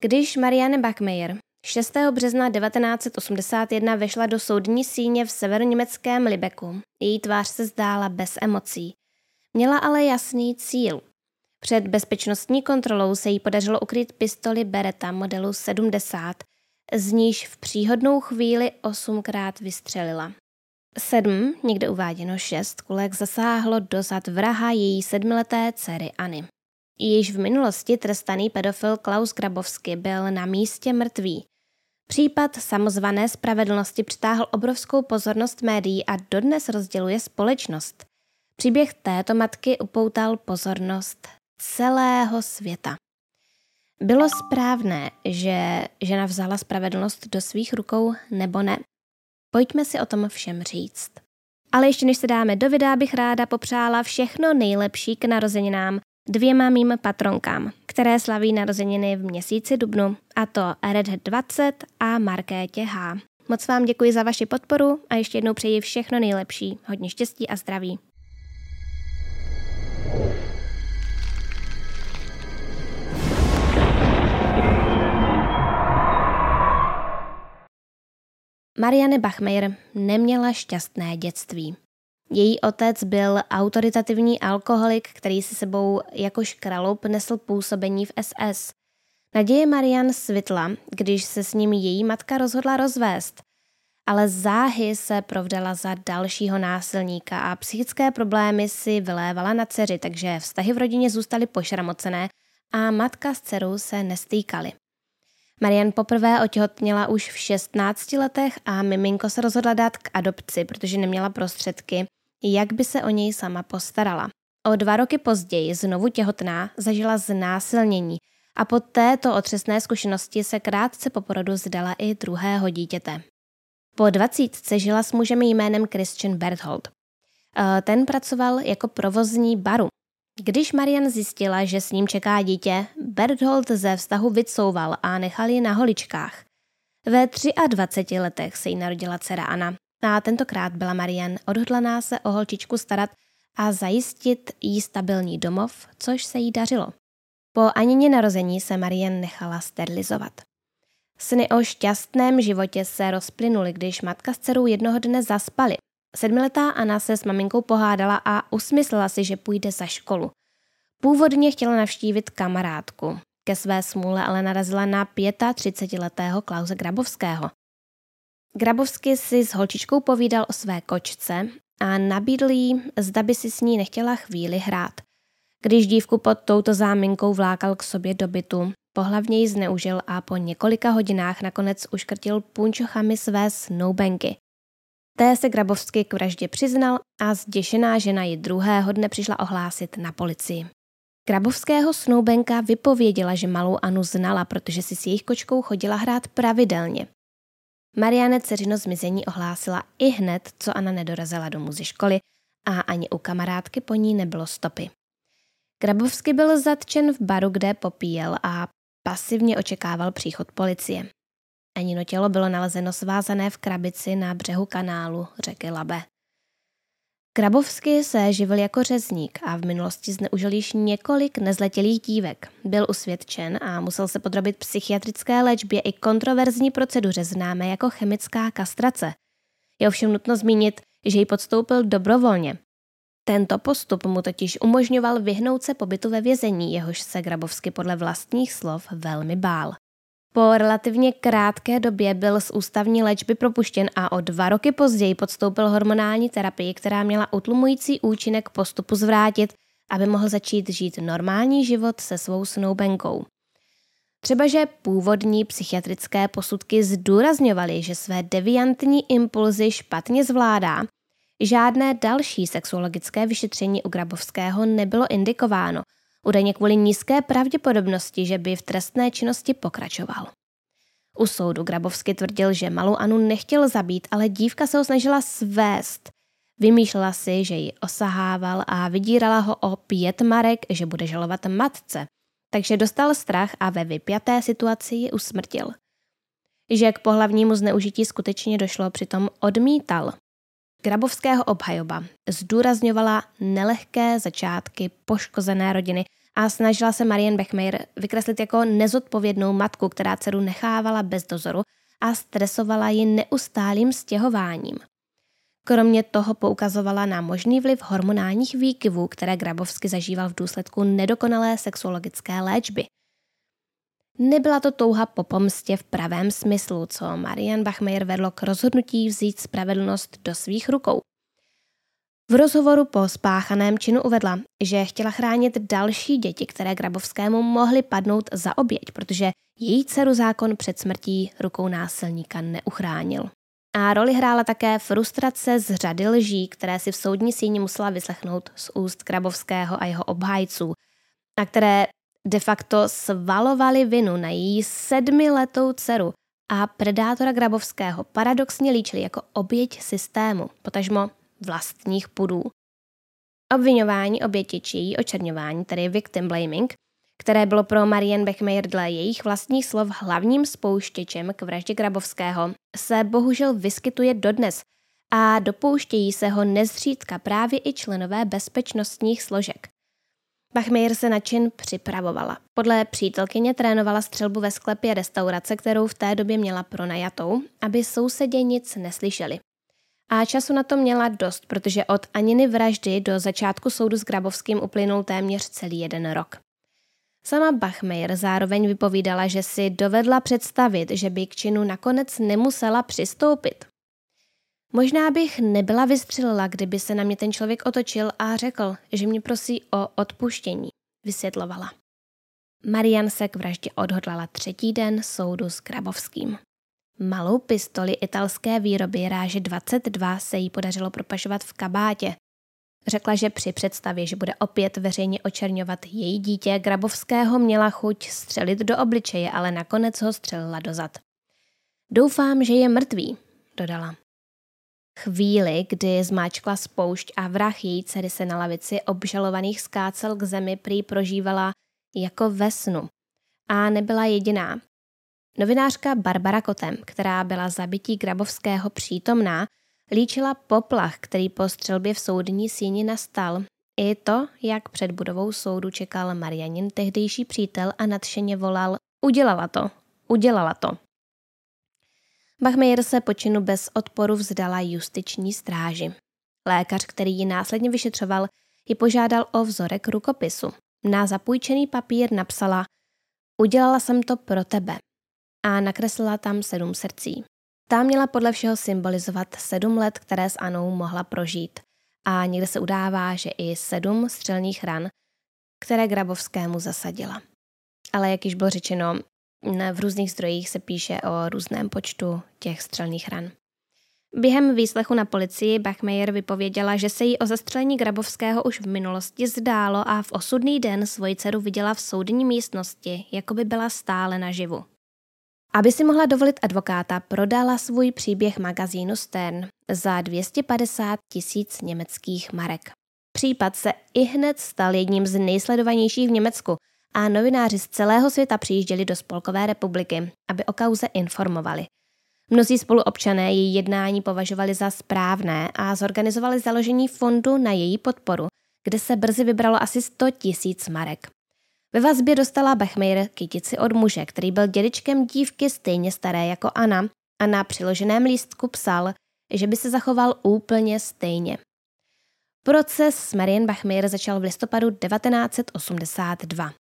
Když Marianne Bachmeier 6. března 1981 vešla do soudní síně v severoněmeckém Libeku, její tvář se zdála bez emocí. Měla ale jasný cíl. Před bezpečnostní kontrolou se jí podařilo ukryt pistoli Beretta modelu 70, z níž v příhodnou chvíli osmkrát vystřelila. Sedm, někde uváděno šest, kulek zasáhlo do zad vraha její sedmileté dcery Anny. Již v minulosti trestaný pedofil Klaus Grabovsky byl na místě mrtvý. Případ samozvané spravedlnosti přitáhl obrovskou pozornost médií a dodnes rozděluje společnost. Příběh této matky upoutal pozornost celého světa. Bylo správné, že žena vzala spravedlnost do svých rukou nebo ne? Pojďme si o tom všem říct. Ale ještě než se dáme do videa, bych ráda popřála všechno nejlepší k narozeninám dvěma mým patronkám, které slaví narozeniny v měsíci dubnu, a to Red 20 a Markétě H. Moc vám děkuji za vaši podporu a ještě jednou přeji všechno nejlepší. Hodně štěstí a zdraví. Marianne Bachmeier neměla šťastné dětství. Její otec byl autoritativní alkoholik, který si sebou jako škraloup nesl působení v SS. Naděje Marian svitla, když se s ním její matka rozhodla rozvést. Ale záhy se provdala za dalšího násilníka a psychické problémy si vylévala na dceři, takže vztahy v rodině zůstaly pošramocené a matka s dcerou se nestýkaly. Marian poprvé otěhotněla už v 16 letech a miminko se rozhodla dát k adopci, protože neměla prostředky, jak by se o něj sama postarala. O dva roky později, znovu těhotná, zažila znásilnění a po této otřesné zkušenosti se krátce po porodu zdala i druhého dítěte. Po dvacítce žila s mužem jménem Christian Berthold. E, ten pracoval jako provozní baru. Když Marian zjistila, že s ním čeká dítě, Berthold ze vztahu vycouval a nechal ji na holičkách. Ve 23 letech se jí narodila dcera Anna a tentokrát byla Marian odhodlaná se o holčičku starat a zajistit jí stabilní domov, což se jí dařilo. Po Anině narození se Marian nechala sterilizovat. Sny o šťastném životě se rozplynuly, když matka s dcerou jednoho dne zaspali. Sedmiletá Anna se s maminkou pohádala a usmyslela si, že půjde za školu. Původně chtěla navštívit kamarádku. Ke své smůle ale narazila na 35-letého Klause Grabovského. Grabovsky si s holčičkou povídal o své kočce a nabídl jí, zda by si s ní nechtěla chvíli hrát. Když dívku pod touto záminkou vlákal k sobě do bytu, pohlavně ji zneužil a po několika hodinách nakonec uškrtil punčochami své snoubenky. Té se Grabovsky k vraždě přiznal a zděšená žena ji druhého dne přišla ohlásit na policii. Grabovského snoubenka vypověděla, že malou Anu znala, protože si s jejich kočkou chodila hrát pravidelně. Marianne dceřino zmizení ohlásila i hned, co Anna nedorazila domů ze školy a ani u kamarádky po ní nebylo stopy. Grabovsky byl zatčen v baru, kde popíjel a pasivně očekával příchod policie. Anino tělo bylo nalezeno svázané v krabici na břehu kanálu řeky Labe. Krabovsky se živil jako řezník a v minulosti zneužil již několik nezletělých dívek. Byl usvědčen a musel se podrobit psychiatrické léčbě i kontroverzní proceduře známé jako chemická kastrace. Je ovšem nutno zmínit, že ji podstoupil dobrovolně. Tento postup mu totiž umožňoval vyhnout se pobytu ve vězení, jehož se Grabovsky podle vlastních slov velmi bál. Po relativně krátké době byl z ústavní léčby propuštěn a o dva roky později podstoupil hormonální terapii, která měla utlumující účinek postupu zvrátit, aby mohl začít žít normální život se svou snoubenkou. Třeba, že původní psychiatrické posudky zdůrazňovaly, že své deviantní impulzy špatně zvládá, žádné další sexuologické vyšetření u Grabovského nebylo indikováno – údajně kvůli nízké pravděpodobnosti, že by v trestné činnosti pokračoval. U soudu Grabovsky tvrdil, že malou Anu nechtěl zabít, ale dívka se ho snažila svést. Vymýšlela si, že ji osahával a vydírala ho o pět marek, že bude žalovat matce. Takže dostal strach a ve vypjaté situaci ji usmrtil. Že k pohlavnímu zneužití skutečně došlo, přitom odmítal. Grabovského obhajoba zdůrazňovala nelehké začátky poškozené rodiny a snažila se Marian Bechmeier vykreslit jako nezodpovědnou matku, která dceru nechávala bez dozoru a stresovala ji neustálým stěhováním. Kromě toho poukazovala na možný vliv hormonálních výkyvů, které Grabovsky zažíval v důsledku nedokonalé sexuologické léčby. Nebyla to touha po pomstě v pravém smyslu, co Marian Bachmeier vedlo k rozhodnutí vzít spravedlnost do svých rukou. V rozhovoru po spáchaném činu uvedla, že chtěla chránit další děti, které Grabovskému mohly padnout za oběť, protože její dceru zákon před smrtí rukou násilníka neuchránil. A roli hrála také frustrace z řady lží, které si v soudní síni musela vyslechnout z úst Grabovského a jeho obhájců, a které de facto svalovali vinu na její sedmiletou dceru a predátora Grabovského paradoxně líčili jako oběť systému, potažmo vlastních pudů. Obvinování oběti či její očerňování, tedy victim blaming, které bylo pro Marian Bechmeier dle jejich vlastních slov hlavním spouštěčem k vraždě Grabovského, se bohužel vyskytuje dodnes a dopouštějí se ho nezřídka právě i členové bezpečnostních složek. Bachmeier se na čin připravovala. Podle přítelkyně trénovala střelbu ve sklepě restaurace, kterou v té době měla pronajatou, aby sousedě nic neslyšeli. A času na to měla dost, protože od Aniny vraždy do začátku soudu s Grabovským uplynul téměř celý jeden rok. Sama Bachmeier zároveň vypovídala, že si dovedla představit, že by k činu nakonec nemusela přistoupit. Možná bych nebyla vystřelila, kdyby se na mě ten člověk otočil a řekl, že mě prosí o odpuštění, vysvětlovala. Marian se k vraždě odhodlala třetí den soudu s Grabovským. Malou pistoli italské výroby ráže 22 se jí podařilo propašovat v kabátě. Řekla, že při představě, že bude opět veřejně očerňovat její dítě, Grabovského měla chuť střelit do obličeje, ale nakonec ho střelila do zad. Doufám, že je mrtvý, dodala. Chvíli, kdy zmáčkla spoušť a vrah její dcery se na lavici obžalovaných skácel k zemi, prý prožívala jako ve snu. A nebyla jediná. Novinářka Barbara Kotem, která byla zabití Grabovského přítomná, líčila poplach, který po střelbě v soudní síni nastal. I to, jak před budovou soudu čekal Marianin tehdejší přítel a nadšeně volal Udělala to, udělala to. Bachmeier se počinu bez odporu vzdala justiční stráži. Lékař, který ji následně vyšetřoval, ji požádal o vzorek rukopisu. Na zapůjčený papír napsala Udělala jsem to pro tebe a nakreslila tam sedm srdcí. Ta měla podle všeho symbolizovat sedm let, které s Anou mohla prožít. A někde se udává, že i sedm střelných ran, které Grabovskému zasadila. Ale jak již bylo řečeno, v různých zdrojích se píše o různém počtu těch střelných ran. Během výslechu na policii Bachmeier vypověděla, že se jí o zastřelení Grabovského už v minulosti zdálo a v osudný den svoji dceru viděla v soudní místnosti, jako by byla stále naživu. Aby si mohla dovolit advokáta, prodala svůj příběh magazínu Stern za 250 tisíc německých marek. Případ se i hned stal jedním z nejsledovanějších v Německu a novináři z celého světa přijížděli do Spolkové republiky, aby o kauze informovali. Mnozí spoluobčané její jednání považovali za správné a zorganizovali založení fondu na její podporu, kde se brzy vybralo asi 100 tisíc marek. Ve vazbě dostala Bechmeier kytici od muže, který byl dědičkem dívky stejně staré jako Anna a na přiloženém lístku psal, že by se zachoval úplně stejně. Proces s Marian Bachmeier začal v listopadu 1982.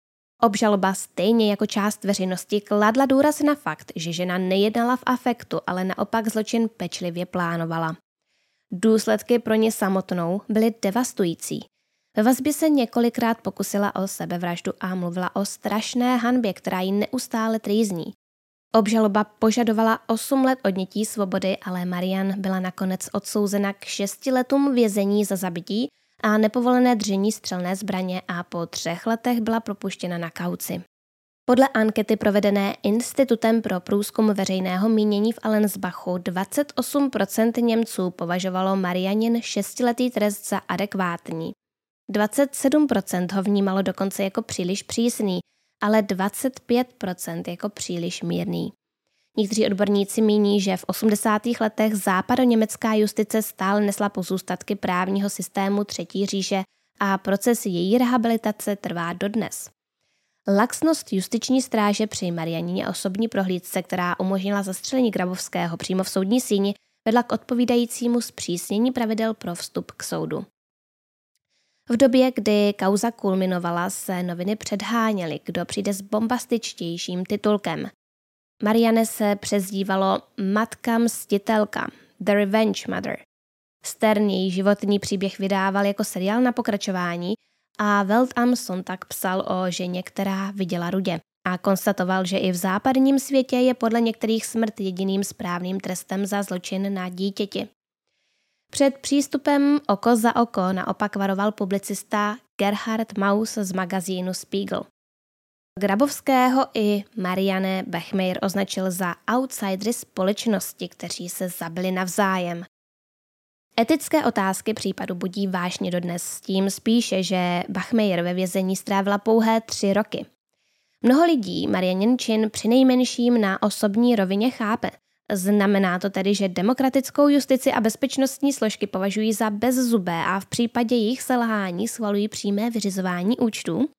Obžaloba stejně jako část veřejnosti kladla důraz na fakt, že žena nejednala v afektu, ale naopak zločin pečlivě plánovala. Důsledky pro ně samotnou byly devastující. Ve vazbě se několikrát pokusila o sebevraždu a mluvila o strašné hanbě, která ji neustále trýzní. Obžaloba požadovala 8 let odnětí svobody, ale Marian byla nakonec odsouzena k 6 letům vězení za zabití a nepovolené držení střelné zbraně a po třech letech byla propuštěna na kauci. Podle ankety provedené Institutem pro průzkum veřejného mínění v Allensbachu 28% Němců považovalo Marianin šestiletý trest za adekvátní. 27% ho vnímalo dokonce jako příliš přísný, ale 25% jako příliš mírný. Někteří odborníci míní, že v 80. letech západoněmecká justice stále nesla pozůstatky právního systému Třetí říše a proces její rehabilitace trvá dodnes. Laxnost justiční stráže při Marianině osobní prohlídce, která umožnila zastřelení Grabovského přímo v soudní síni, vedla k odpovídajícímu zpřísnění pravidel pro vstup k soudu. V době, kdy kauza kulminovala, se noviny předháněly, kdo přijde s bombastičtějším titulkem. Marianne se přezdívalo Matka mstitelka, The Revenge Mother. Stern její životní příběh vydával jako seriál na pokračování a Welt am Sonntag psal o ženě, která viděla rudě a konstatoval, že i v západním světě je podle některých smrt jediným správným trestem za zločin na dítěti. Před přístupem oko za oko naopak varoval publicista Gerhard Maus z magazínu Spiegel. Grabovského i Marianne Bechmeier označil za outsidery společnosti, kteří se zabili navzájem. Etické otázky případu budí vážně dodnes s tím spíše, že Bachmeier ve vězení strávila pouhé tři roky. Mnoho lidí Marianin čin přinejmenším na osobní rovině chápe. Znamená to tedy, že demokratickou justici a bezpečnostní složky považují za bezzubé a v případě jejich selhání schvalují přímé vyřizování účtů?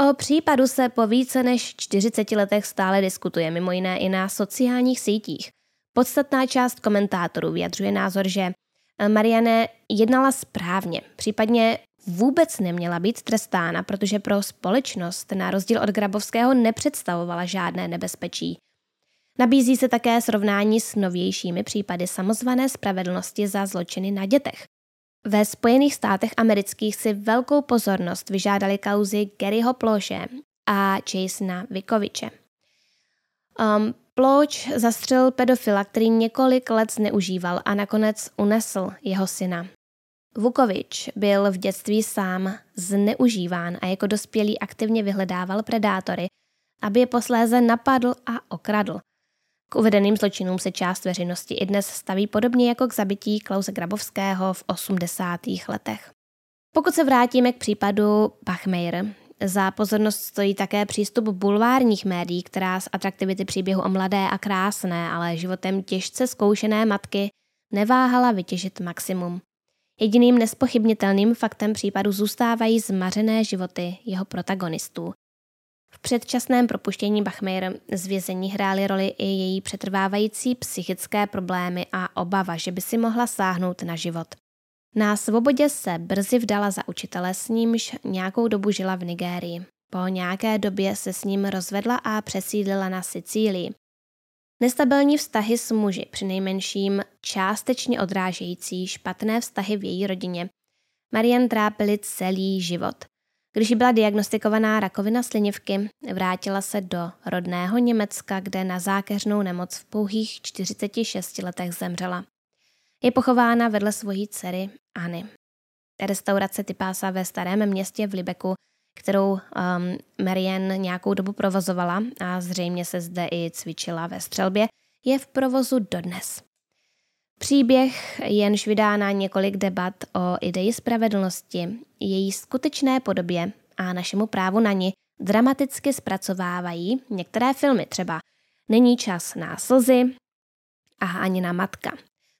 O případu se po více než 40 letech stále diskutuje, mimo jiné i na sociálních sítích. Podstatná část komentátorů vyjadřuje názor, že Marianne jednala správně, případně vůbec neměla být trestána, protože pro společnost na rozdíl od Grabovského nepředstavovala žádné nebezpečí. Nabízí se také srovnání s novějšími případy samozvané spravedlnosti za zločiny na dětech. Ve Spojených státech amerických si velkou pozornost vyžádali kauzy Garyho Ploše a Jasona Vikoviče. Um, Ploč zastřelil pedofila, který několik let zneužíval a nakonec unesl jeho syna. Vukovič byl v dětství sám zneužíván a jako dospělý aktivně vyhledával predátory, aby je posléze napadl a okradl. K uvedeným zločinům se část veřejnosti i dnes staví podobně jako k zabití Klause Grabovského v 80. letech. Pokud se vrátíme k případu Bachmeier, za pozornost stojí také přístup bulvárních médií, která z atraktivity příběhu o mladé a krásné, ale životem těžce zkoušené matky neváhala vytěžit maximum. Jediným nespochybnitelným faktem případu zůstávají zmařené životy jeho protagonistů. V předčasném propuštění Bachmeier z vězení hrály roli i její přetrvávající psychické problémy a obava, že by si mohla sáhnout na život. Na svobodě se brzy vdala za učitele, s nímž nějakou dobu žila v Nigérii. Po nějaké době se s ním rozvedla a přesídlila na Sicílii. Nestabilní vztahy s muži, přinejmenším částečně odrážející špatné vztahy v její rodině, Marian trápili celý život. Když byla diagnostikovaná rakovina slinivky, vrátila se do rodného Německa, kde na zákeřnou nemoc v pouhých 46 letech zemřela. Je pochována vedle svojí dcery Anny. Restaurace Typása ve starém městě v Libeku, kterou um, Marianne nějakou dobu provozovala a zřejmě se zde i cvičila ve střelbě, je v provozu dodnes. Příběh jenž vydá na několik debat o ideji spravedlnosti, její skutečné podobě a našemu právu na ní dramaticky zpracovávají některé filmy, třeba Není čas na slzy a ani na matka.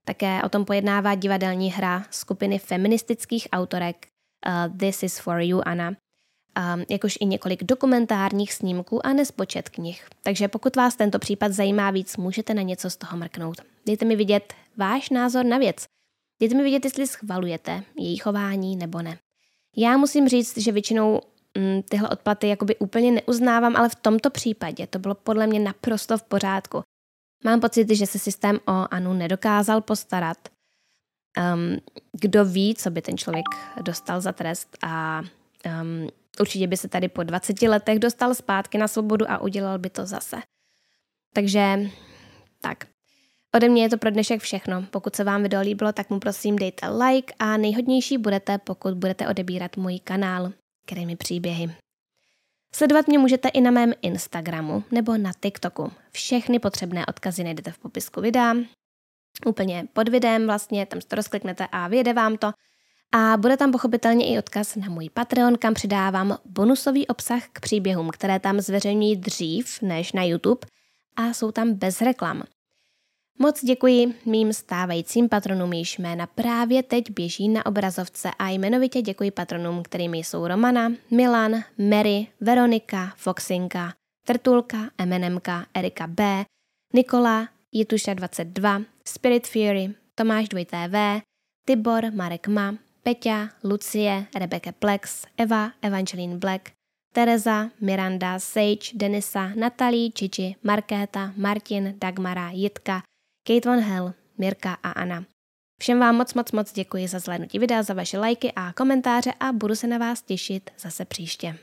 Také o tom pojednává divadelní hra skupiny feministických autorek uh, This is for you, Anna, um, jakož i několik dokumentárních snímků a nespočet knih. Takže pokud vás tento případ zajímá víc, můžete na něco z toho mrknout. Dejte mi vidět váš názor na věc. Dejte mi vidět, jestli schvalujete její chování nebo ne. Já musím říct, že většinou mm, tyhle odplaty jakoby úplně neuznávám, ale v tomto případě to bylo podle mě naprosto v pořádku. Mám pocit, že se systém o Anu nedokázal postarat. Um, kdo ví, co by ten člověk dostal za trest a um, určitě by se tady po 20 letech dostal zpátky na svobodu a udělal by to zase. Takže tak. Ode mě je to pro dnešek všechno. Pokud se vám video líbilo, tak mu prosím dejte like a nejhodnější budete, pokud budete odebírat můj kanál, který mi příběhy. Sledovat mě můžete i na mém Instagramu nebo na TikToku. Všechny potřebné odkazy najdete v popisku videa. Úplně pod videem vlastně, tam to rozkliknete a vyjede vám to. A bude tam pochopitelně i odkaz na můj Patreon, kam přidávám bonusový obsah k příběhům, které tam zveřejňují dřív než na YouTube a jsou tam bez reklam. Moc děkuji mým stávajícím patronům, již jména právě teď běží na obrazovce. A jmenovitě děkuji patronům, kterými jsou Romana, Milan, Mary, Veronika, Foxinka, Trtulka, MNMka, Erika B, Nikola, Jituša 22, Spirit Fury, Tomáš 2TV, Tibor, Marek Ma, Peťa, Lucie, Rebecca Plex, Eva, Evangeline Black, Tereza, Miranda, Sage, Denisa, Natalie, Čiči, Markéta, Martin, Dagmara, Jitka, Kate Von Hell, Mirka a Anna. Všem vám moc, moc, moc děkuji za zhlédnutí videa, za vaše lajky a komentáře a budu se na vás těšit zase příště.